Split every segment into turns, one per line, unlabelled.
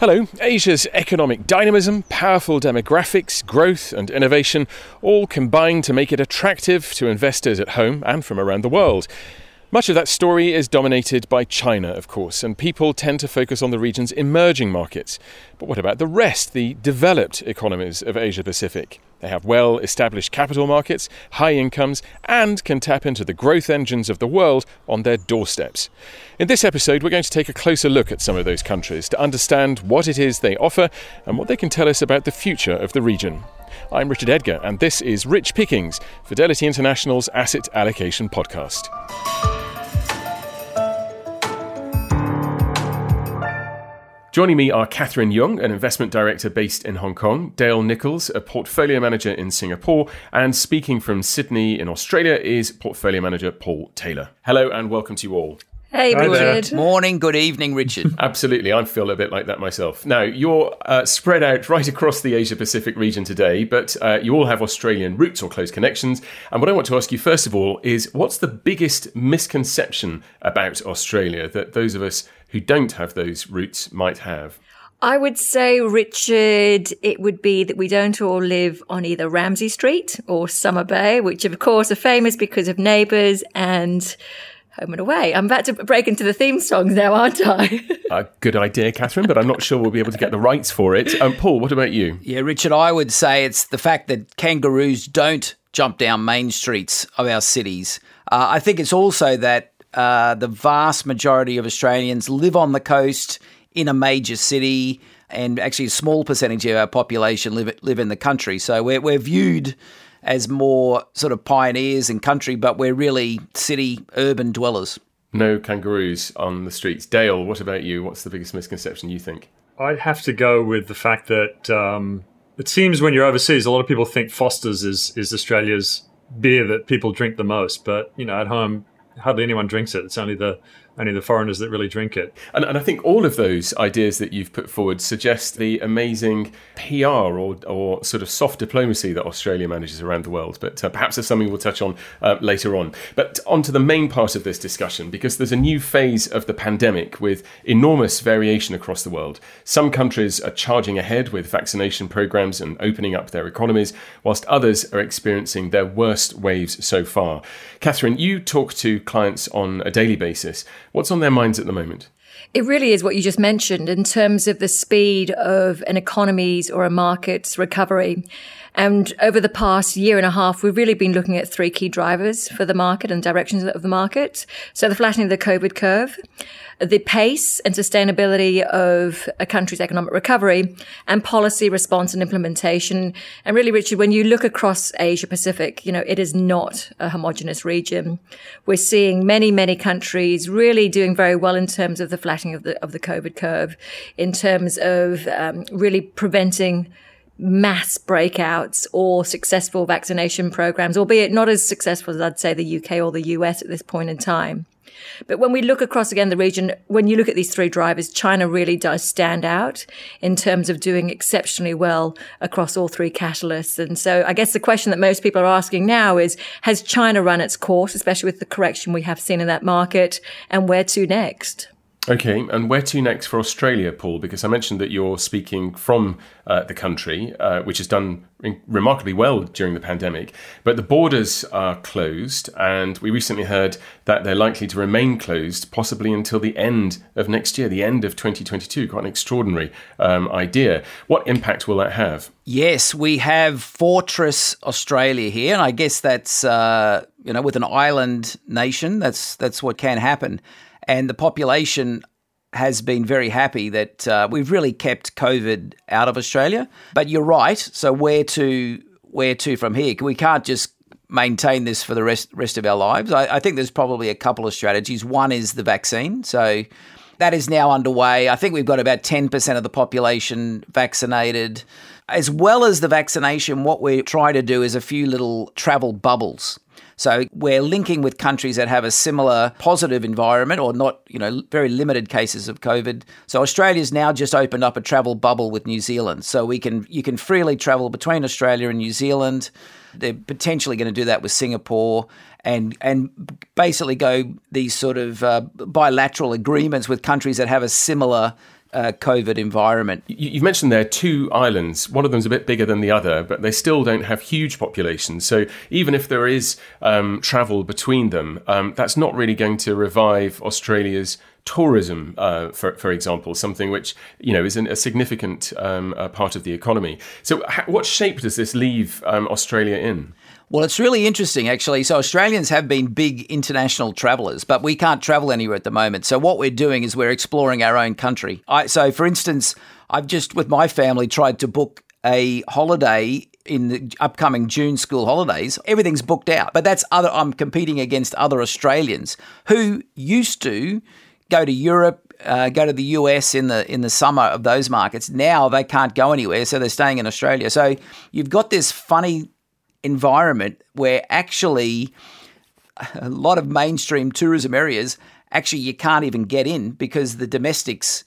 Hello. Asia's economic dynamism, powerful demographics, growth, and innovation all combine to make it attractive to investors at home and from around the world. Much of that story is dominated by China, of course, and people tend to focus on the region's emerging markets. But what about the rest, the developed economies of Asia Pacific? They have well established capital markets, high incomes, and can tap into the growth engines of the world on their doorsteps. In this episode, we're going to take a closer look at some of those countries to understand what it is they offer and what they can tell us about the future of the region. I'm Richard Edgar, and this is Rich Pickings, Fidelity International's Asset Allocation Podcast. Joining me are Catherine Yeung, an investment director based in Hong Kong, Dale Nicholls, a portfolio manager in Singapore, and speaking from Sydney in Australia is portfolio manager Paul Taylor. Hello and welcome to you all.
Hey, Richard.
Morning, good evening, Richard.
Absolutely, I feel a bit like that myself. Now, you're uh, spread out right across the Asia Pacific region today, but uh, you all have Australian roots or close connections. And what I want to ask you, first of all, is what's the biggest misconception about Australia that those of us who don't have those roots might have?
I would say, Richard, it would be that we don't all live on either Ramsay Street or Summer Bay, which of course are famous because of neighbours and home and away. I'm about to break into the theme songs now, aren't I?
uh, good idea, Catherine, but I'm not sure we'll be able to get the rights for it. Um, Paul, what about you?
Yeah, Richard, I would say it's the fact that kangaroos don't jump down main streets of our cities. Uh, I think it's also that uh, the vast majority of Australians live on the coast in a major city, and actually a small percentage of our population live live in the country. So we're, we're viewed as more sort of pioneers in country, but we're really city urban dwellers.
No kangaroos on the streets. Dale, what about you? What's the biggest misconception you think?
I'd have to go with the fact that um, it seems when you're overseas, a lot of people think Foster's is is Australia's beer that people drink the most. But you know, at home, hardly anyone drinks it. It's only the only the foreigners that really drink it.
And, and, I think all of those ideas that you've put forward suggest the amazing PR or, or sort of soft diplomacy that Australia manages around the world. But uh, perhaps that's something we'll touch on uh, later on. But on to the main part of this discussion, because there's a new phase of the pandemic with enormous variation across the world. Some countries are charging ahead with vaccination programs and opening up their economies, whilst others are experiencing their worst waves so far. Catherine, you talk to clients on a daily basis. What's on their minds at the moment?
It really is what you just mentioned in terms of the speed of an economy's or a market's recovery. And over the past year and a half, we've really been looking at three key drivers for the market and directions of the market. So the flattening of the COVID curve, the pace and sustainability of a country's economic recovery and policy response and implementation. And really, Richard, when you look across Asia Pacific, you know, it is not a homogenous region. We're seeing many, many countries really doing very well in terms of the flattening of the, of the COVID curve, in terms of um, really preventing mass breakouts or successful vaccination programs, albeit not as successful as I'd say the UK or the US at this point in time. But when we look across again the region, when you look at these three drivers, China really does stand out in terms of doing exceptionally well across all three catalysts. And so I guess the question that most people are asking now is, has China run its course, especially with the correction we have seen in that market, and where to next?
Okay, and where to next for Australia, Paul? Because I mentioned that you're speaking from uh, the country, uh, which has done remarkably well during the pandemic, but the borders are closed, and we recently heard that they're likely to remain closed possibly until the end of next year, the end of 2022. Quite an extraordinary um, idea. What impact will that have?
Yes, we have Fortress Australia here, and I guess that's uh, you know with an island nation, that's that's what can happen and the population has been very happy that uh, we've really kept COVID out of Australia. But you're right. So where to where to from here? We can't just maintain this for the rest rest of our lives. I, I think there's probably a couple of strategies. One is the vaccine. So that is now underway. I think we've got about 10% of the population vaccinated. As well as the vaccination, what we're trying to do is a few little travel bubbles. So we're linking with countries that have a similar positive environment or not, you know, very limited cases of COVID. So Australia's now just opened up a travel bubble with New Zealand. So we can you can freely travel between Australia and New Zealand. They're potentially going to do that with Singapore and and basically go these sort of uh, bilateral agreements with countries that have a similar uh, COVID environment.
You, have mentioned there are two islands. One of them's a bit bigger than the other, but they still don't have huge populations. So even if there is um, travel between them, um, that's not really going to revive Australia's tourism, uh, for for example, something which you know is an, a significant um, uh, part of the economy. So, ha- what shape does this leave um, Australia in?
Well, it's really interesting, actually. So, Australians have been big international travellers, but we can't travel anywhere at the moment. So, what we're doing is we're exploring our own country. I, so, for instance, I've just, with my family, tried to book a holiday in the upcoming June school holidays. Everything's booked out, but that's other. I'm competing against other Australians who used to go to Europe, uh, go to the US in the in the summer of those markets. Now they can't go anywhere, so they're staying in Australia. So you've got this funny environment where actually a lot of mainstream tourism areas actually you can't even get in because the domestics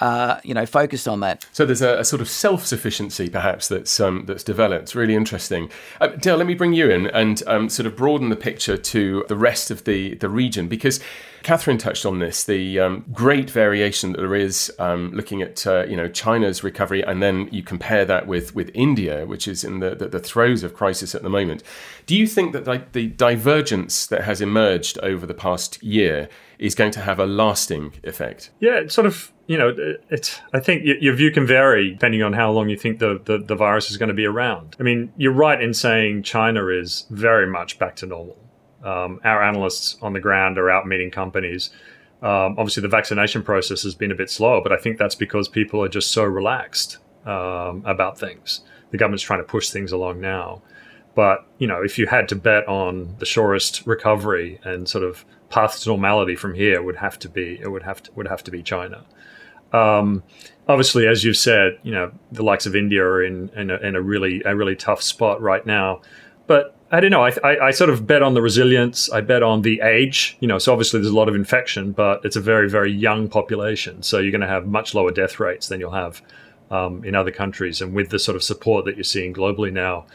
uh, you know, focused on that.
So there's a, a sort of self-sufficiency, perhaps, that's um, that's developed. It's really interesting. Uh, Dale, let me bring you in and um, sort of broaden the picture to the rest of the the region because Catherine touched on this, the um, great variation that there is um, looking at uh, you know China's recovery, and then you compare that with with India, which is in the, the, the throes of crisis at the moment. Do you think that like, the divergence that has emerged over the past year is going to have a lasting effect?
Yeah, it's sort of you know, it's. I think your view can vary depending on how long you think the, the, the virus is going to be around. I mean, you're right in saying China is very much back to normal. Um, our analysts on the ground are out meeting companies. Um, obviously, the vaccination process has been a bit slower, but I think that's because people are just so relaxed um, about things. The government's trying to push things along now. But you know, if you had to bet on the surest recovery and sort of path to normality from here, would have to be it would have to would have to be China. Um, obviously, as you've said, you know the likes of India are in in a, in a really a really tough spot right now. But I don't know. I, I, I, sort of bet on the resilience. I bet on the age. You know, so obviously there's a lot of infection, but it's a very, very young population. So you're going to have much lower death rates than you'll have um, in other countries. And with the sort of support that you're seeing globally now,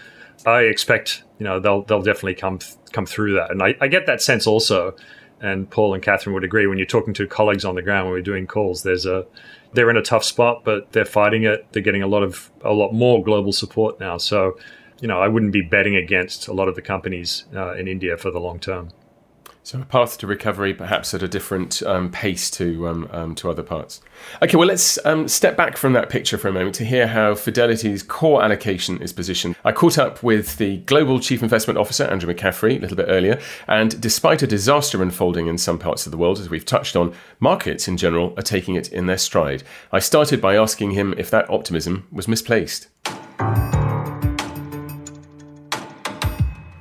I expect you know they'll they'll definitely come come through that. And I, I get that sense also. And Paul and Catherine would agree when you're talking to colleagues on the ground when we're doing calls. There's a they're in a tough spot, but they're fighting it. They're getting a lot of a lot more global support now. So you know, I wouldn't be betting against a lot of the companies uh, in India for the long term.
So a path to recovery, perhaps at a different um, pace to um, um, to other parts. Okay, well let's um, step back from that picture for a moment to hear how Fidelity's core allocation is positioned. I caught up with the global chief investment officer Andrew McCaffery a little bit earlier, and despite a disaster unfolding in some parts of the world, as we've touched on, markets in general are taking it in their stride. I started by asking him if that optimism was misplaced.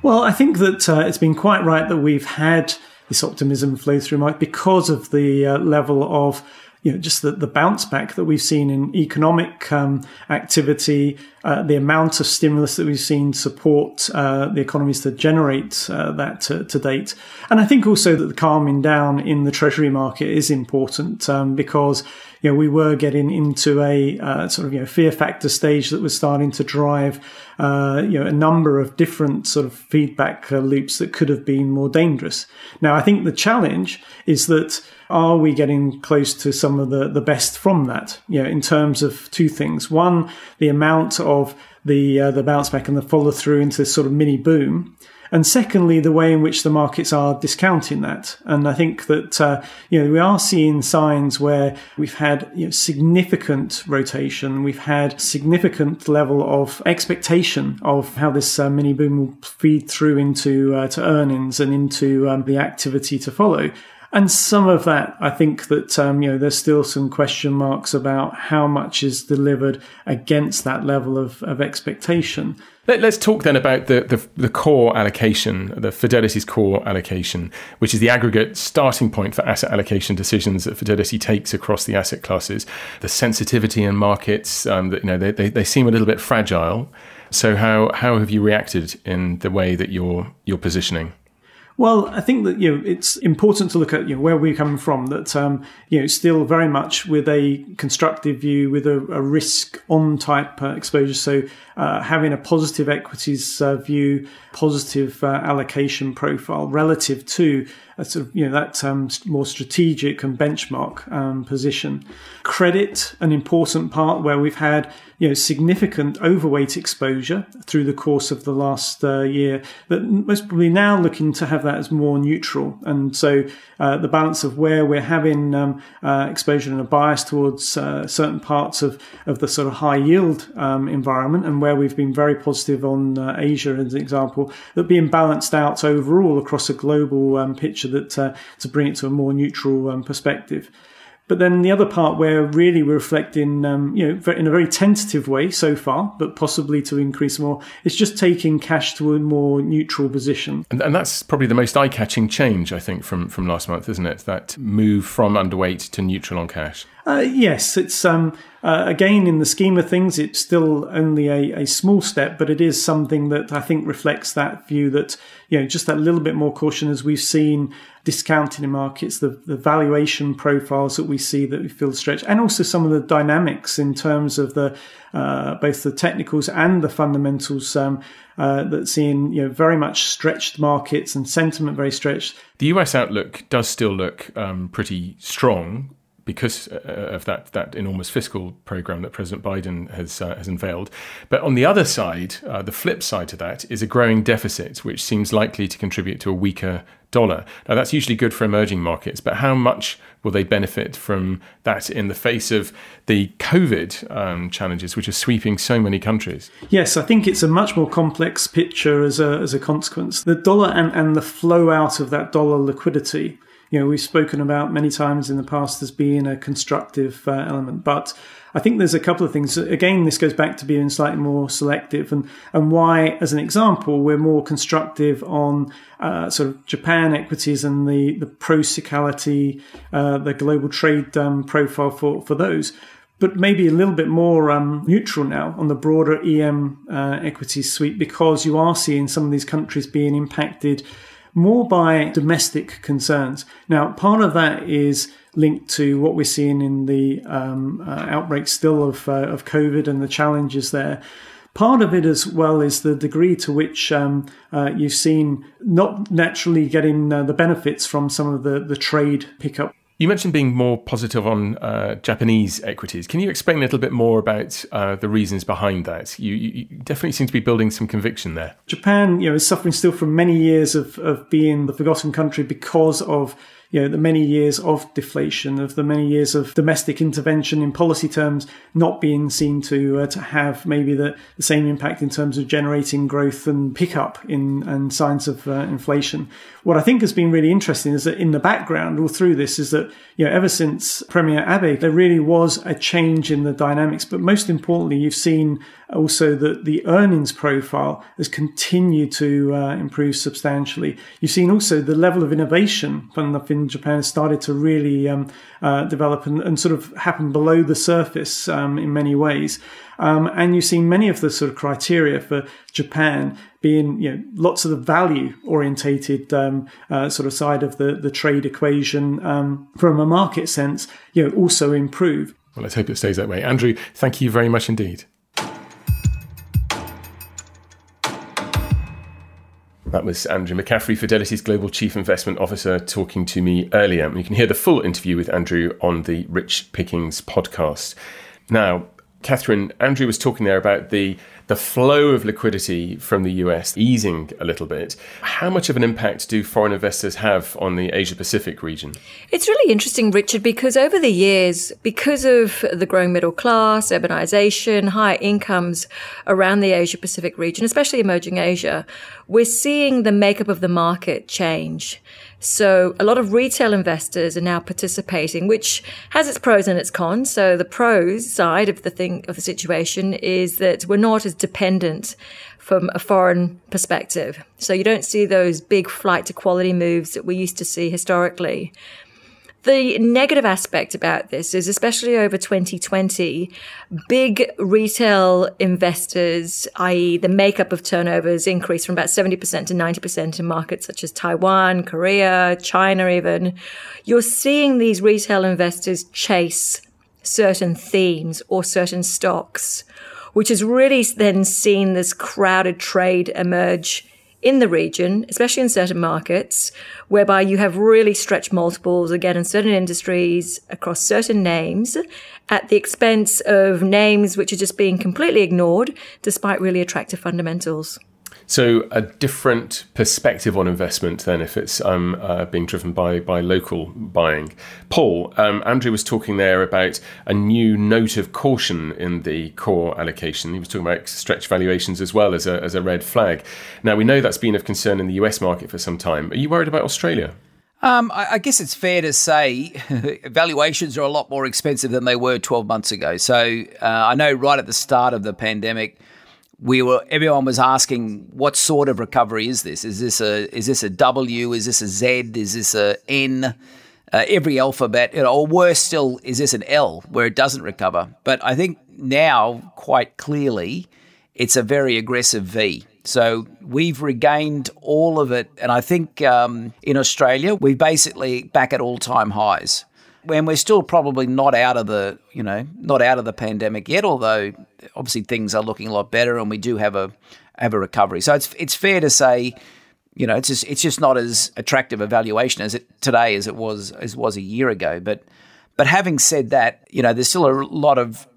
Well, I think that uh, it's been quite right that we've had this optimism flow through Mike because of the uh, level of you know, just the, the bounce back that we've seen in economic um, activity, uh, the amount of stimulus that we've seen support uh, the economies to generate uh, that to, to, date. And I think also that the calming down in the treasury market is important um, because you know we were getting into a uh, sort of you know fear factor stage that was starting to drive uh, you know a number of different sort of feedback uh, loops that could have been more dangerous. Now I think the challenge is that are we getting close to some of the, the best from that? You know, in terms of two things. One, the amount of the uh, the bounce back and the follow through into this sort of mini boom. And secondly, the way in which the markets are discounting that. And I think that, uh, you know, we are seeing signs where we've had you know, significant rotation. We've had significant level of expectation of how this uh, mini boom will feed through into uh, to earnings and into um, the activity to follow. And some of that, I think that um, you know there's still some question marks about how much is delivered against that level of, of expectation.
Let, us talk then about the, the, the core allocation, the Fidelity's core allocation, which is the aggregate starting point for asset allocation decisions that Fidelity takes across the asset classes. The sensitivity in markets, um, that you know, they, they, they seem a little bit fragile. So how how have you reacted in the way that you're you're positioning?
Well, I think that you know it's important to look at you know where we're coming from. That um, you know still very much with a constructive view, with a, a risk on type uh, exposure. So uh, having a positive equities uh, view, positive uh, allocation profile relative to a sort of you know that um, more strategic and benchmark um, position. Credit, an important part where we've had you know significant overweight exposure through the course of the last uh, year, but most probably now looking to have that as more neutral. And so uh, the balance of where we're having um, uh, exposure and a bias towards uh, certain parts of of the sort of high yield um, environment, and where we've been very positive on uh, Asia as an example, that being balanced out overall across a global um, picture that uh, to bring it to a more neutral um, perspective. But then the other part where really we're reflecting, um, you know, in a very tentative way so far, but possibly to increase more, is just taking cash to a more neutral position.
And, and that's probably the most eye-catching change, I think, from from last month, isn't it? That move from underweight to neutral on cash.
Uh, yes, it's um, uh, again in the scheme of things, it's still only a, a, small step, but it is something that I think reflects that view that you know just that little bit more caution as we've seen discounting in markets, the, the valuation profiles that we see that we feel stretched, and also some of the dynamics in terms of the uh, both the technicals and the fundamentals um, uh, that seeing you know very much stretched markets and sentiment very stretched.
The US outlook does still look um, pretty strong because uh, of that that enormous fiscal program that President Biden has uh, has unveiled. But on the other side, uh, the flip side to that is a growing deficit, which seems likely to contribute to a weaker dollar. Now that's usually good for emerging markets, but how much will they benefit from that in the face of the COVID um, challenges, which are sweeping so many countries?
Yes, I think it's a much more complex picture as a as a consequence. The dollar and, and the flow out of that dollar liquidity you know, we've spoken about many times in the past as being a constructive uh, element. But I think there's a couple of things. Again, this goes back to being slightly more selective and, and why, as an example, we're more constructive on uh, sort of Japan equities and the, the pro-cyclicality, uh, the global trade um, profile for, for those but maybe a little bit more um, neutral now on the broader EM uh, equity suite because you are seeing some of these countries being impacted more by domestic concerns. Now, part of that is linked to what we're seeing in the um, uh, outbreak still of, uh, of COVID and the challenges there. Part of it as well is the degree to which um, uh, you've seen not naturally getting uh, the benefits from some of the, the trade pickup
you mentioned being more positive on uh, Japanese equities. Can you explain a little bit more about uh, the reasons behind that? You, you, definitely seem to be building some conviction there.
Japan, you know, is suffering still from many years of, of being the forgotten country because of you know, the many years of deflation, of the many years of domestic intervention in policy terms not being seen to uh, to have maybe the, the, same impact in terms of generating growth and pickup in and signs of uh, inflation. What I think has been really interesting is that in the background, all through this, is that you know ever since Premier Abe, there really was a change in the dynamics. But most importantly, you've seen also that the earnings profile has continued to uh, improve substantially. You've seen also the level of innovation in Japan has started to really um, uh, develop and, and, sort of happen below the surface um, in many ways. Um, and you've seen many of the sort of criteria for Japan being, you know, lots of the value orientated um, uh, sort of side of the, the trade equation um, from a market sense, you know, also improve.
Well, let's hope it stays that way. Andrew, thank you very much indeed. That was Andrew McCaffery, Fidelity's Global Chief Investment Officer, talking to me earlier. You can hear the full interview with Andrew on the Rich Pickings podcast. Now, Catherine, Andrew was talking there about the the flow of liquidity from the US easing a little bit. How much of an impact do foreign investors have on the Asia Pacific region?
It's really interesting, Richard, because over the years, because of the growing middle class, urbanization, higher incomes around the Asia Pacific region, especially emerging Asia, we're seeing the makeup of the market change. So a lot of retail investors are now participating, which has its pros and its cons. So the pros side of the thing of the situation is that we're not as dependent from a foreign perspective. So you don't see those big flight to quality moves that we used to see historically. The negative aspect about this is, especially over 2020, big retail investors, i.e., the makeup of turnovers, increased from about 70% to 90% in markets such as Taiwan, Korea, China, even. You're seeing these retail investors chase certain themes or certain stocks, which has really then seen this crowded trade emerge in the region, especially in certain markets, whereby you have really stretched multiples again in certain industries across certain names at the expense of names which are just being completely ignored despite really attractive fundamentals.
So a different perspective on investment than if it's um, uh, being driven by by local buying. Paul, um, Andrew was talking there about a new note of caution in the core allocation. He was talking about stretch valuations as well as a, as a red flag. Now we know that's been of concern in the US market for some time. Are you worried about Australia?
Um, I, I, guess it's fair to say valuations are a lot more expensive than they were 12 months ago. So uh, I know right at the start of the pandemic, we were everyone was asking what sort of recovery is this? Is this a is this a W? Is this a Z? Is this a N? Uh, every alphabet, you know, or worse still, is this an L where it doesn't recover? But I think now, quite clearly, it's a very aggressive V. So we've regained all of it, and I think um, in Australia we're basically back at all-time highs when we're still probably not out of the you know not out of the pandemic yet although obviously things are looking a lot better and we do have a have a recovery. So it's it's fair to say you know it's just it's just not as attractive a valuation as it today as it was as was a year ago. But but having said that you know there's still a lot of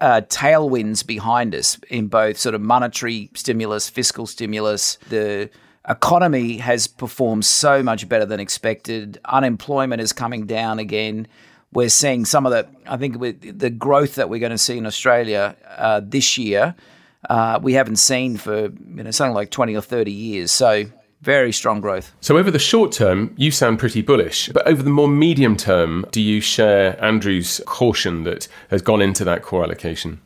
uh, tailwinds behind us in both sort of monetary stimulus fiscal stimulus the economy has performed so much better than expected. Unemployment is coming down again. We're seeing some of the, I think, the growth that we're going to see in Australia uh, this year, uh, we haven't seen for you know something like twenty or thirty years. So very strong growth.
So over the short term, you sound pretty bullish, but over the more medium term, do you share Andrew's caution that has gone into that core allocation?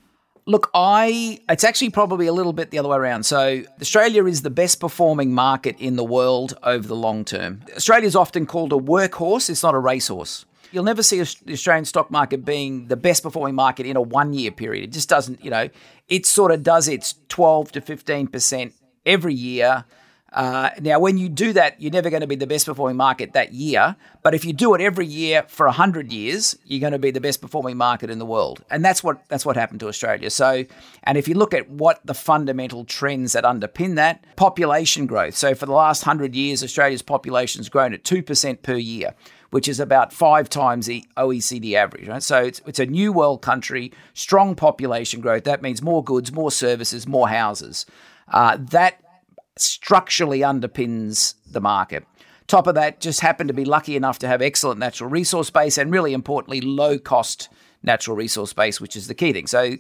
Look, I it's actually probably a little bit the other way around. So Australia is the best performing market in the world over the long term. Australia is often called a workhorse. It's not a racehorse. You'll never see the Australian stock market being the best performing market in a one year period. It just doesn't, you know, it sort of does its 12 to 15% every year uh, now, when you do that, you're never going to be the best performing market that year. But if you do it every year for hundred years, you're going to be the best performing market in the world. And that's what that's what happened to Australia. So, and if you look at what the fundamental trends that underpin that, population growth. So, for the last hundred years, Australia's population has grown at two percent per year which is about five times the OECD average. Right? So it's, it's a new world country, strong population growth. That means more goods, more services, more houses. Uh, that structurally underpins the market. Top of that, just happen to be lucky enough to have excellent natural resource base and really importantly, low cost natural resource base, which is the key thing. So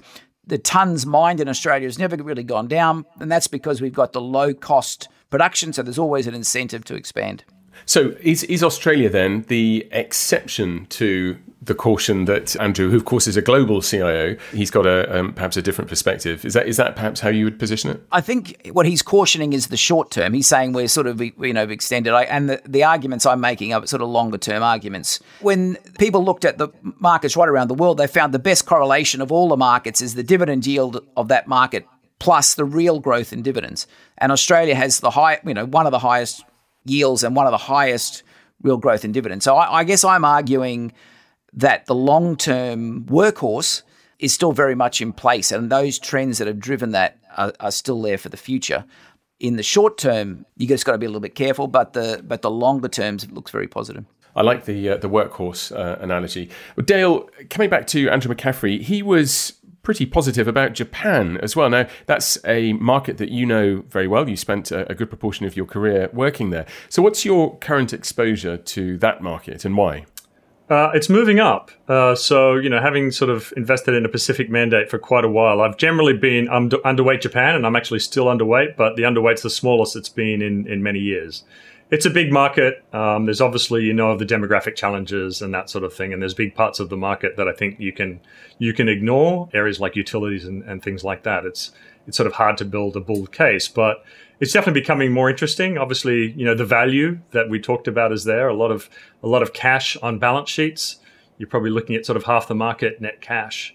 the tons mined in Australia has never really gone down, and that's because we've got the low cost production, so there's always an incentive to expand.
So is, is Australia then the exception to the caution that Andrew, who of course is a global CIO, he's got a um, perhaps a different perspective. Is that is that perhaps how you would position it?
I think what he's cautioning is the short term. He's saying we're sort of you know extended, and the, the arguments I'm making are sort of longer term arguments. When people looked at the markets right around the world, they found the best correlation of all the markets is the dividend yield of that market plus the real growth in dividends. And Australia has the high, you know, one of the highest yields and one of the highest real growth in dividends. So I, I guess I'm arguing that the long term workhorse is still very much in place, and those trends that have driven that are, are still there for the future. In the short term, you just got to be a little bit careful, but the but the longer terms looks very positive.
I like the uh, the workhorse uh, analogy. Dale, coming back to Andrew McCaffery, he was pretty positive about Japan as well. Now, that's a market that you know very well. You spent a, a good proportion of your career working there. So, what's your current exposure to that market and why?
Uh, it's moving up. Uh, so, you know, having sort of invested in a Pacific mandate for quite a while, I've generally been under- underweight Japan, and I'm actually still underweight, but the underweight's the smallest it's been in, in many years. it's a big market. Um, there's obviously you know the demographic challenges and that sort of thing, and there's big parts of the market that I think you can you can ignore areas like utilities and, and things like that. It's it's sort of hard to build a bull case, but it's definitely becoming more interesting. Obviously, you know the value that we talked about is there. A lot of a lot of cash on balance sheets. You're probably looking at sort of half the market net cash,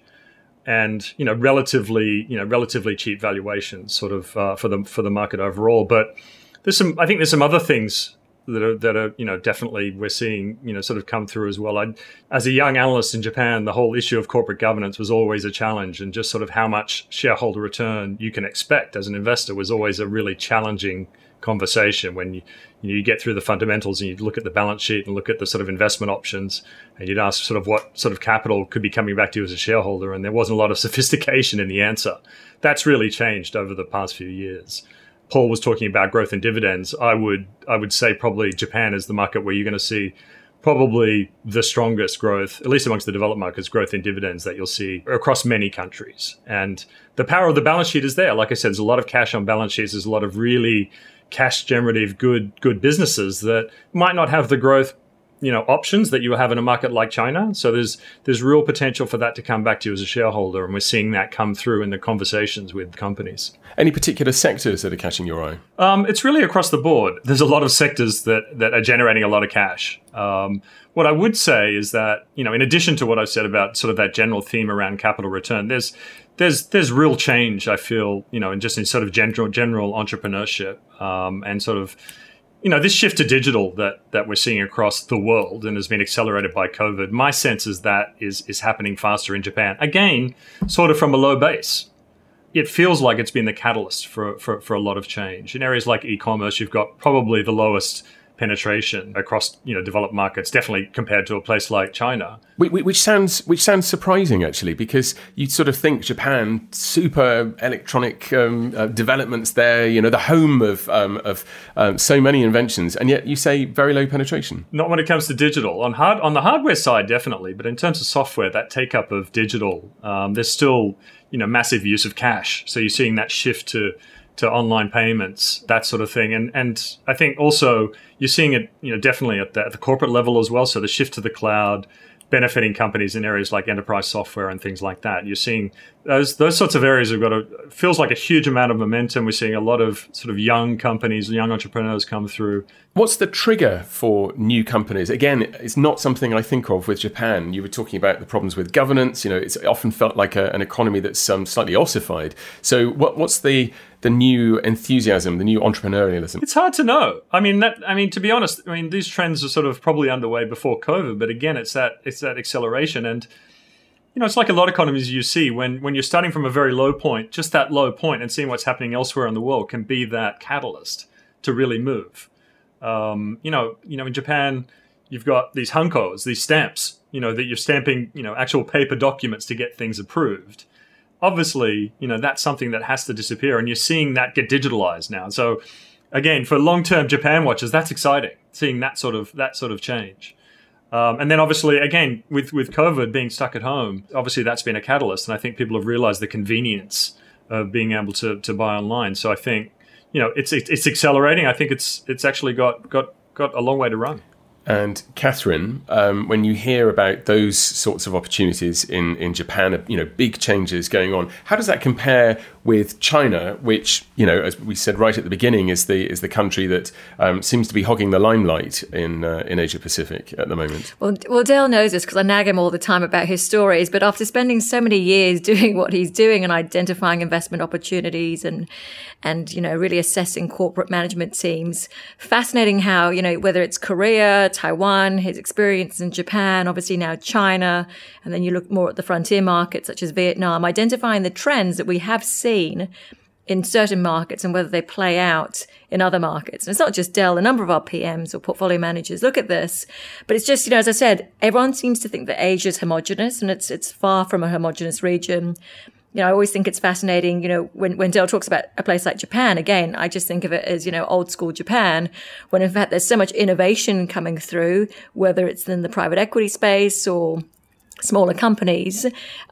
and you know relatively you know relatively cheap valuations sort of uh, for the for the market overall. But there's some I think there's some other things that are that are you know definitely we're seeing you know sort of come through as well. I, as a young analyst in Japan, the whole issue of corporate governance was always a challenge, and just sort of how much shareholder return you can expect as an investor was always a really challenging conversation when you you, know, you get through the fundamentals and you look at the balance sheet and look at the sort of investment options and you'd ask sort of what sort of capital could be coming back to you as a shareholder and there wasn't a lot of sophistication in the answer that's really changed over the past few years Paul was talking about growth and dividends, I would I would say probably Japan is the market where you're going to see probably the strongest growth, at least amongst the developed markets, growth in dividends that you'll see across many countries. And the power of the balance sheet is there. Like I said, there's a lot of cash on balance sheets. There's a lot of really cash generative good good businesses that might not have the growth you know options that you have in a market like China. So there's there's real potential for that to come back to you as a shareholder, and we're seeing that come through in the conversations with companies.
Any particular sectors that are catching your eye?
Um, it's really across the board. There's a lot of sectors that that are generating a lot of cash. Um, what I would say is that you know, in addition to what I've said about sort of that general theme around capital return, there's there's there's real change. I feel you know, and just in sort of general general entrepreneurship um, and sort of you know, this shift to digital that that we're seeing across the world and has been accelerated by COVID, my sense is that is is happening faster in Japan. Again, sort of from a low base. It feels like it's been the catalyst for, for, for a lot of change. In areas like e-commerce, you've got probably the lowest penetration across you know developed markets, definitely compared to a place like China.
Which sounds which sounds surprising actually, because you'd sort of think Japan, super electronic um, uh, developments there, you know, the home of um, of um, so many inventions, and yet you say very low penetration.
Not when it comes to digital. On hard on the hardware side, definitely, but in terms of software, that take up of digital, um, there's still you know massive use of cash. So you're seeing that shift to to online payments, that sort of thing. And and I think also you're seeing it, you know, definitely at the, at the corporate level as well. So the shift to the cloud, benefiting companies in areas like enterprise software and things like that. You're seeing those those sorts of areas have got a feels like a huge amount of momentum. We're seeing a lot of sort of young companies, and young entrepreneurs come through.
What's the trigger for new companies? Again, it's not something I think of with Japan. You were talking about the problems with governance. You know, it's often felt like a, an economy that's um, slightly ossified. So, what, what's the the new enthusiasm, the new entrepreneurialism?
It's hard to know. I mean, that. I mean, to be honest, I mean these trends are sort of probably underway before COVID, but again, it's that it's that acceleration, and you know, it's like a lot of economies you see when when you're starting from a very low point, just that low point, and seeing what's happening elsewhere in the world can be that catalyst to really move. Um, you know, you know, in Japan, you've got these hankos, these stamps, you know, that you're stamping, you know, actual paper documents to get things approved obviously, you know, that's something that has to disappear, and you're seeing that get digitalized now. So, again, for long-term Japan watchers, that's exciting. Seeing that sort of that sort of change. Um, and then obviously, again, with, with COVID being stuck at home, obviously that's been a catalyst. And I think people have realized the convenience of being able to, to buy online. So I think, you know, it's, it's accelerating. I think it's, it's actually got, got, got a long way to run.
And Catherine, um, when you hear about those sorts of opportunities in, in Japan, you know, big changes going on, how does that compare with China, which, you know, as we said right at the beginning, is the is the country that um, seems to be hogging the limelight in uh, in Asia Pacific at the moment?
Well, well, Dale knows this because I nag him all the time about his stories. But after spending so many years doing what he's doing and identifying investment opportunities and and you know really assessing corporate management teams, fascinating how you know whether it's Korea Taiwan, his experience in Japan, obviously now China, and then you look more at the frontier markets such as Vietnam, identifying the trends that we have seen in certain markets and whether they play out in other markets. And it's not just Dale, a number of our PMs or portfolio managers look at this, but it's just, you know, as I said, everyone seems to think that Asia is homogenous and it's, it's far from a homogenous region you know, I always think it's fascinating, you know, when, when Dale talks about a place like Japan, again, I just think of it as, you know, old school Japan, when in fact there's so much innovation coming through, whether it's in the private equity space or smaller companies,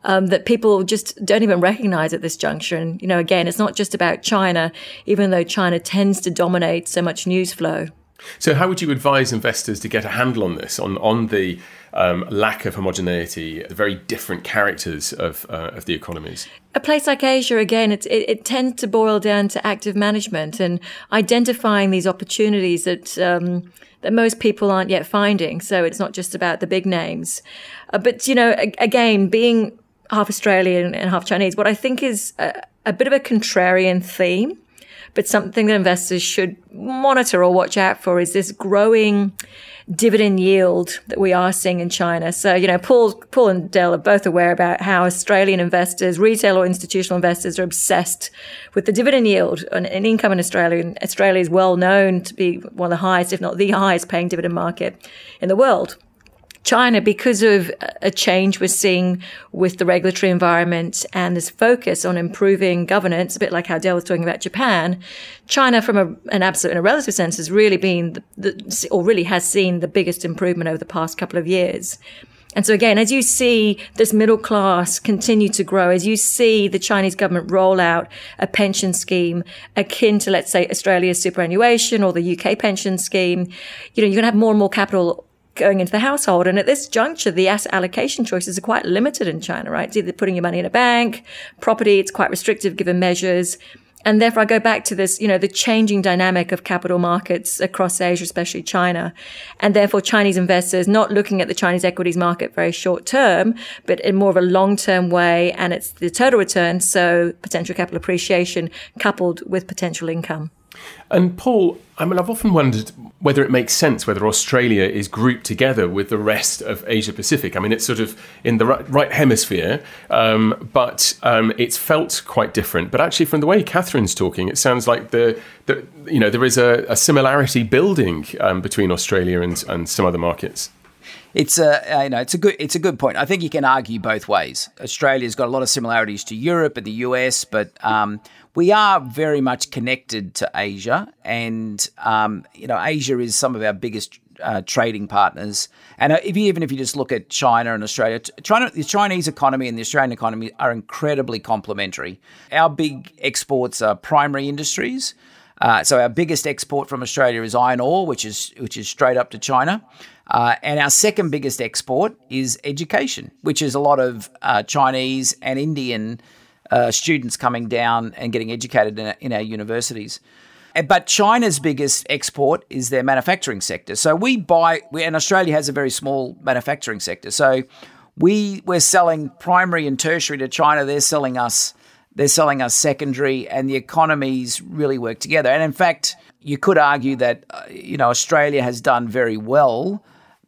um, that people just don't even recognize at this juncture. And, you know, again, it's not just about China, even though China tends to dominate so much news flow.
So, how would you advise investors to get a handle on this, on on the um, lack of homogeneity, the very different characters of uh, of the economies?
A place like Asia, again, it, it, it, tends to boil down to active management and identifying these opportunities that. Um, that most people aren't yet finding. So it's not just about the big names. Uh, but, you know, again, being half Australian and half Chinese, what I think is a, a bit of a contrarian theme but something that investors should monitor or watch out for is this growing dividend yield that we are seeing in China. So, you know, Paul, Paul and Dale are both aware about how Australian investors, retail or institutional investors are obsessed with the dividend yield and, and income in Australia. And Australia is well known to be one of the highest, if not the highest paying dividend market in the world. China, because of a change we're seeing with the regulatory environment and this focus on improving governance, a bit like how Dale was talking about Japan, China, from a, an absolute and a relative sense, has really been the, the, or really has seen the biggest improvement over the past couple of years. And so again, as you see this middle class continue to grow, as you see the Chinese government roll out a pension scheme akin to, let's say, Australia's superannuation or the UK pension scheme, you know, you're going to have more and more capital going into the household. And at this juncture, the asset allocation choices are quite limited in China, right? It's either putting your money in a bank, property, it's quite restrictive given measures. And therefore, I go back to this, you know, the changing dynamic of capital markets across Asia, especially China. And therefore, Chinese investors not looking at the Chinese equities market very short term, but in more of a long term way. And it's the total return. So potential capital appreciation coupled with potential income.
And Paul, I mean, I've often wondered whether it makes sense whether Australia is grouped together with the rest of Asia Pacific. I mean, it's sort of in the right, right hemisphere, um, but um, it's felt quite different. But actually, from the way Catherine's talking, it sounds like the, the you know there is a, a similarity building um, between Australia and, and some other markets.
It's a you know it's a good it's a good point. I think you can argue both ways. Australia's got a lot of similarities to Europe and the US, but um, we are very much connected to Asia, and um, you know, Asia is some of our biggest uh, trading partners. And uh, if you, even if you just look at China and Australia, China, the Chinese economy and the Australian economy are incredibly complementary. Our big exports are primary industries. Uh, so our biggest export from Australia is iron ore, which is which is straight up to China. Uh, and our second biggest export is education, which is a lot of uh, Chinese and Indian uh, students coming down and getting educated in, in our universities. But China's biggest export is their manufacturing sector. So we buy, and Australia has a very small manufacturing sector. So we we're selling primary and tertiary to China. They're selling us they're selling us secondary, and the economies really work together. And in fact, you could argue that uh, you know Australia has done very well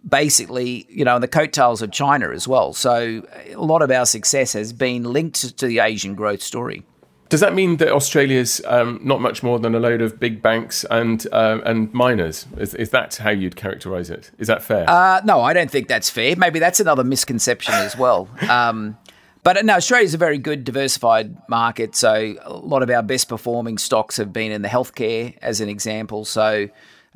basically, you know, in the coattails of China as well. So a lot of our success has been linked to the Asian growth story.
Does that mean that Australia's um, not much more than a load of big banks and uh, and miners? Is, is, that how you'd characterise it? Is that fair?
Uh, no, I don't think that's fair. Maybe that's another misconception as well. Um, but no, Australia's a very good diversified market. So a lot of our best performing stocks have been in the healthcare, as an example. So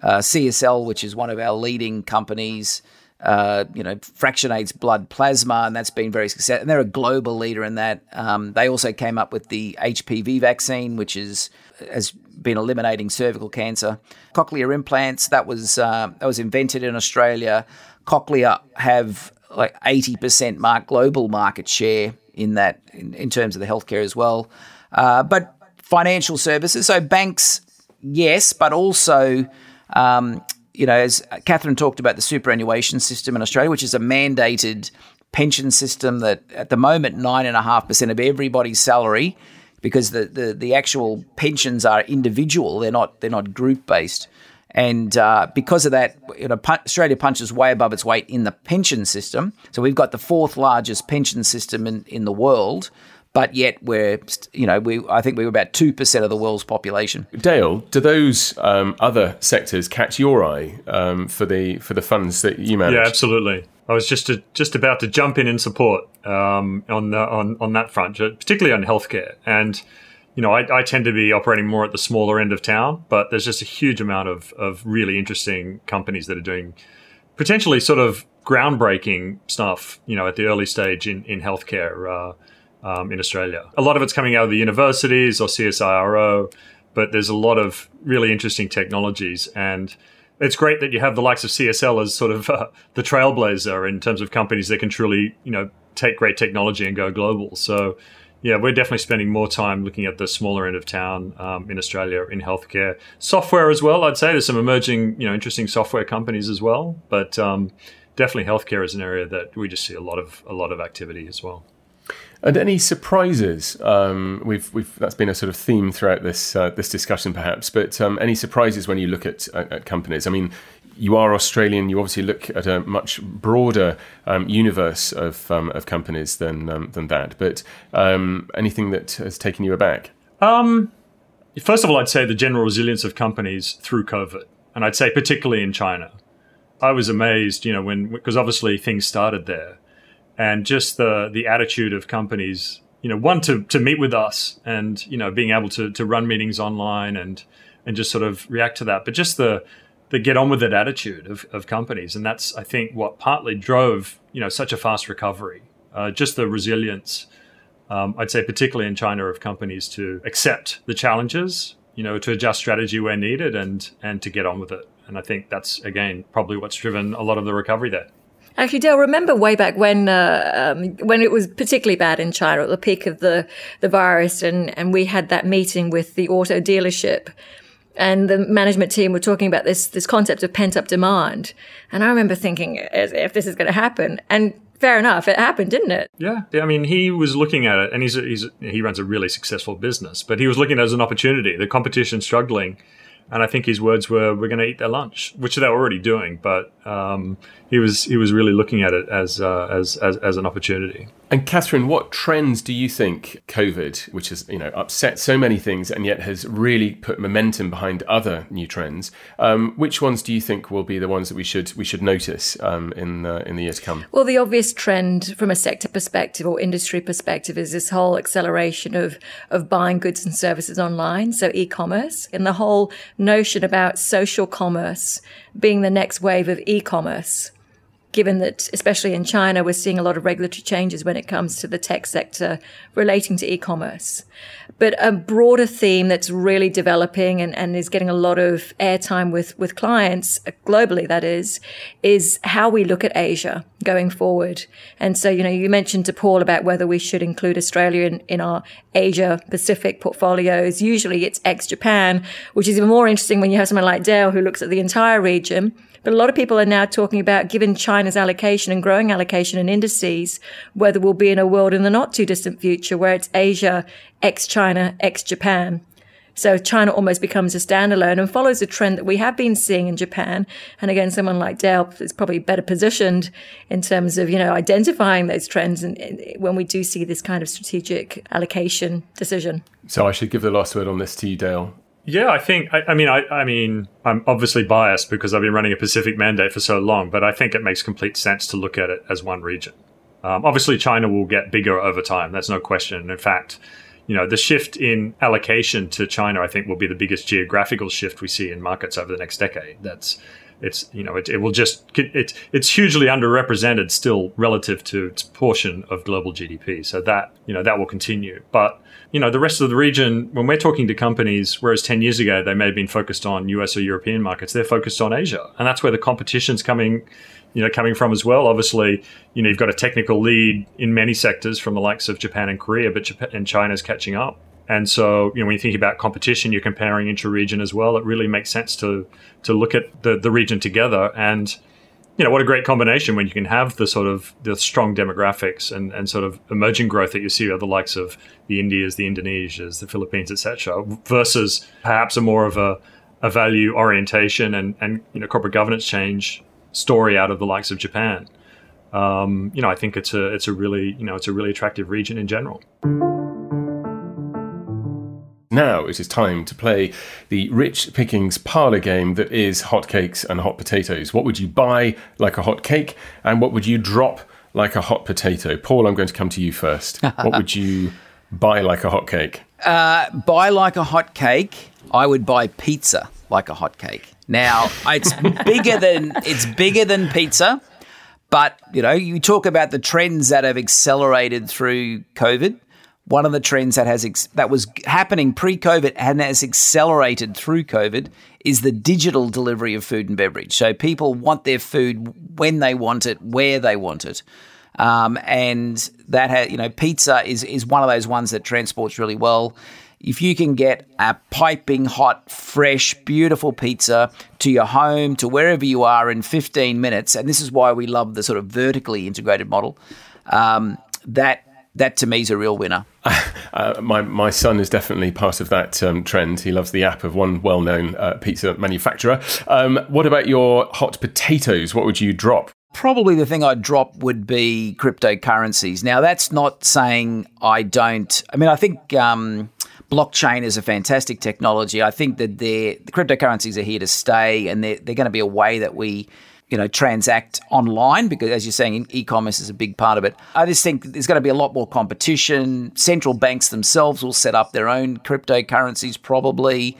uh, CSL, which is one of our leading companies, uh, you know, fractionates blood plasma, and that's been very successful. And they're a global leader in that. Um, they also came up with the HPV vaccine, which is has been eliminating cervical cancer. Cochlear implants that was uh, that was invented in Australia. Cochlear have like eighty percent mark global market share in that in, in terms of the healthcare as well. Uh, but financial services, so banks, yes, but also um, you know, as Catherine talked about the superannuation system in Australia, which is a mandated pension system that at the moment nine and a half percent of everybody's salary, because the, the, the actual pensions are individual, they're not they're not group based. And uh, because of that, you know, Australia punches way above its weight in the pension system. So we've got the fourth largest pension system in, in the world but yet we're you know we I think we are about two percent of the world's population.
Dale, do those um, other sectors catch your eye um, for the for the funds that you manage?
Yeah, absolutely. I was just to, just about to jump in and support um, on the, on on that front, particularly on healthcare and. You know, I, I tend to be operating more at the smaller end of town, but there's just a huge amount of, of really interesting companies that are doing potentially sort of groundbreaking stuff, you know, at the early stage in, in healthcare. Uh, um, in Australia. A lot of it's coming out of the universities or CSIRO, but there's a lot of really interesting technologies. And it's great that you have the likes of CSL as sort of uh, the trailblazer in terms of companies that can truly, you know, take great technology and go global. So, yeah, we're definitely spending more time looking at the smaller end of town um, in Australia in healthcare, software as well. I'd say there's some emerging, you know, interesting software companies as well, but um, definitely healthcare is an area that we just see a lot of a lot of activity as well.
And any surprises? Um, we've, we've that's been a sort of theme throughout this uh, this discussion, perhaps. But um, any surprises when you look at, at, at companies? I mean, you are Australian. You obviously look at a much broader um, universe of um, of companies than um, than that. But um, anything that has taken you aback?
first of all, I'd say the general resilience of companies through COVID, and I'd say particularly in China. I was amazed, you know, when because obviously things started there and just the the attitude of companies you know one to to meet with us and you know being able to to run meetings online and and just sort of react to that but just the the get on with it attitude of, of companies. And that's i think what partly drove you know such a fast recovery uh, just the resilience um, i'd say particularly in china of companies to accept the challenges you know to adjust strategy where needed and and to get on with it. And i think that's again probably what's driven a lot of the recovery there
Actually, Dale, remember way back when uh, um, when it was particularly bad in China at the peak of the the virus, and and we had that meeting with the auto dealership, and the management team were talking about this this concept of pent up demand, and I remember thinking, if this is going to happen, and fair enough, it happened, didn't it?
Yeah, I mean, he was looking at it, and he's, he's he runs a really successful business, but he was looking at it as an opportunity. The competition struggling and I think his words were, "We're going to eat their lunch," which they're already doing. But um, he was he was really looking at it as, uh, as as as an opportunity.
And Catherine, what trends do you think COVID, which has you know upset so many things and yet has really put momentum behind other new trends, um, which ones do you think will be the ones that we should we should notice um, in uh, in the year to come?
Well, the obvious trend from a sector perspective or industry perspective is this whole acceleration of of buying goods and services online, so e-commerce, and the whole notion about social commerce being the next wave of e-commerce given that, especially in China, we're seeing a lot of regulatory changes when it comes to the tech sector relating to e-commerce. But a broader theme that's really developing and, and is getting a lot of airtime with, with clients uh, globally, that is, is how we look at Asia going forward. And so, you know, you mentioned to Paul about whether we should include Australia in, in our Asia Pacific portfolios. Usually it's ex Japan, which is even more interesting when you have someone like Dale who looks at the entire region but a lot of people are now talking about, given China's allocation and growing allocation in indices, whether we'll be in a world in the not too distant future where it's Asia, ex China, ex Japan. So China almost becomes a standalone and follows a trend that we have been seeing in Japan. And again, someone like Dale is probably better positioned in terms of, you know, identifying those trends and, and when we do see this kind of strategic allocation decision.
So I should give the last word on this to you, Dale.
Yeah, I think. I, I, mean, I, I mean, I'm obviously biased because I've been running a Pacific mandate for so long, but I think it makes complete sense to look at it as one region. Um, obviously, China will get bigger over time. That's no question. in fact, you know, the shift in allocation to China, I think, will be the biggest geographical shift we see in markets over the next decade. That's it's you know it, it will just it, it's hugely underrepresented still relative to its portion of global GDP. So that you know that will continue, but you know, the rest of the region, when we're talking to companies, whereas 10 years ago they may have been focused on US or European markets, they're focused on Asia. And that's where the competition's coming, you know, coming from as well. Obviously, you know, you've got a technical lead in many sectors from the likes of Japan and Korea, but Japan and China's catching up. And so, you know, when you think about competition, you're comparing intra-region as well. It really makes sense to to look at the, the region together and you know what a great combination when you can have the sort of the strong demographics and, and sort of emerging growth that you see at the likes of the Indias, the Indonesias, the Philippines, etc., versus perhaps a more of a, a value orientation and, and you know corporate governance change story out of the likes of Japan. Um, you know, I think it's a it's a really you know it's a really attractive region in general.
Now it is time to play the Rich Pickings parlour game that is hotcakes and hot potatoes. What would you buy like a hot cake, and what would you drop like a hot potato? Paul, I'm going to come to you first. what would you buy like a hot cake?
Uh, buy like a hot cake. I would buy pizza like a hot cake. Now it's bigger than it's bigger than pizza, but you know you talk about the trends that have accelerated through COVID one of the trends that has ex- that was happening pre-COVID and has accelerated through COVID is the digital delivery of food and beverage. So people want their food when they want it, where they want it, um, and that ha- you know pizza is is one of those ones that transports really well. If you can get a piping hot, fresh, beautiful pizza to your home, to wherever you are in 15 minutes, and this is why we love the sort of vertically integrated model, um, that that to me is a real winner.
Uh, my my son is definitely part of that um, trend. He loves the app of one well known uh, pizza manufacturer. Um, what about your hot potatoes? What would you drop?
Probably the thing I'd drop would be cryptocurrencies. Now, that's not saying I don't. I mean, I think um, blockchain is a fantastic technology. I think that the cryptocurrencies are here to stay, and they're, they're going to be a way that we you know, transact online because, as you're saying, e-commerce is a big part of it. I just think there's going to be a lot more competition. Central banks themselves will set up their own cryptocurrencies, probably.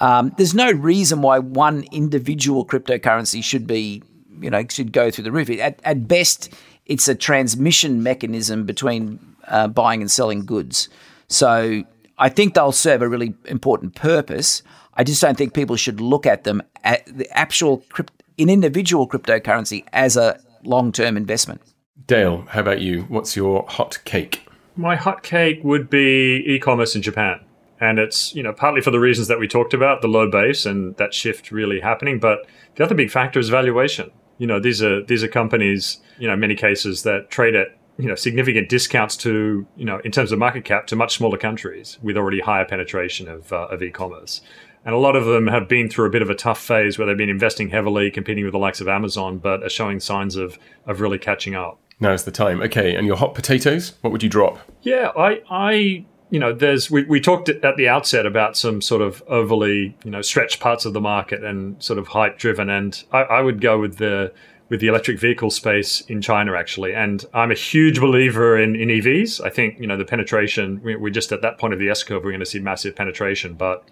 Um, there's no reason why one individual cryptocurrency should be, you know, should go through the roof. At, at best, it's a transmission mechanism between uh, buying and selling goods. So I think they'll serve a really important purpose. I just don't think people should look at them at the actual crypto in individual cryptocurrency as a long term investment.
Dale, how about you? What's your hot cake?
My hot cake would be e commerce in Japan. And it's, you know, partly for the reasons that we talked about, the low base and that shift really happening. But the other big factor is valuation. You know, these are these are companies, you know, in many cases that trade at you know significant discounts to you know in terms of market cap to much smaller countries with already higher penetration of uh, of e-commerce and a lot of them have been through a bit of a tough phase where they've been investing heavily, competing with the likes of Amazon, but are showing signs of, of really catching up.
Now Now's the time. Okay, and your hot potatoes, what would you drop?
Yeah, I, I you know, there's we, we talked at the outset about some sort of overly, you know, stretched parts of the market and sort of hype driven, and I, I would go with the with the electric vehicle space in China actually. And I'm a huge believer in, in EVs. I think you know the penetration. We're just at that point of the S curve. We're going to see massive penetration, but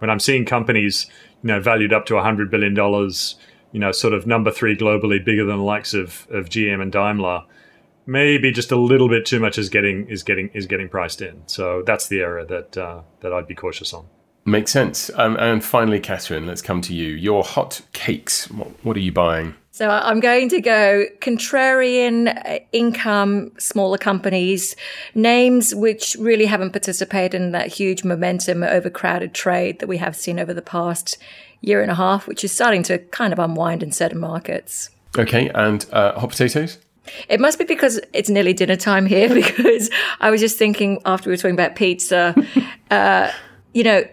when I'm seeing companies, you know, valued up to $100 billion, you know, sort of number three globally, bigger than the likes of, of GM and Daimler, maybe just a little bit too much is getting is getting is getting priced in. So that's the area that uh, that I'd be cautious on.
Makes sense. Um, and finally, Catherine, let's come to you. Your hot cakes. What, what are you buying?
So I'm going to go contrarian uh, income, smaller companies, names which really haven't participated in that huge momentum, overcrowded trade that we have seen over the past year and a half, which is starting to kind of unwind in certain markets.
Okay, and uh, hot potatoes?
It must be because it's nearly dinner time here, because I was just thinking after we were talking about pizza, uh, you know,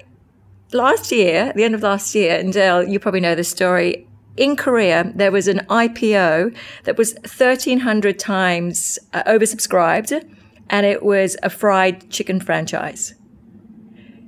last year, the end of last year, and Dale, you probably know this story in Korea, there was an IPO that was 1,300 times uh, oversubscribed, and it was a fried chicken franchise.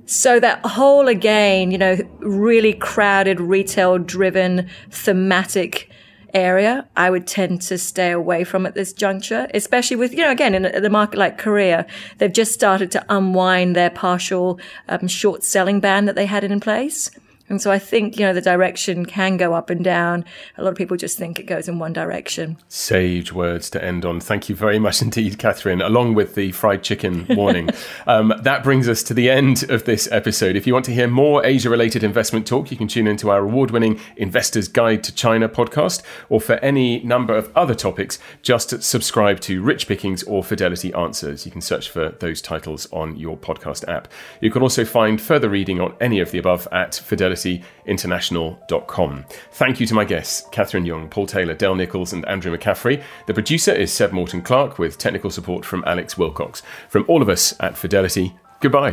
So that whole, again, you know, really crowded, retail driven, thematic area, I would tend to stay away from at this juncture, especially with, you know, again, in a, market like Korea, they've just started to unwind their partial um, short selling ban that they had in place. And so I think, you know, the direction can go up and down. A lot of people just think it goes in one direction.
Sage words to end on. Thank you very much indeed, Catherine, along with the fried chicken warning. um, that brings us to the end of this episode. If you want to hear more Asia related investment talk, you can tune into our award winning Investor's Guide to China podcast, or for any number of other topics, just subscribe to Rich Pickings or Fidelity Answers. You can search for those titles on your podcast app. You can also find further reading on any of the above at Fidelity international.com. Thank you to my guests, Catherine Yeung, Paul Taylor, Dale Nicholls, and Andrew McCaffery. The producer is Seb Morton Clark with technical support from Alex Wilcox. From all of us at Fidelity, goodbye.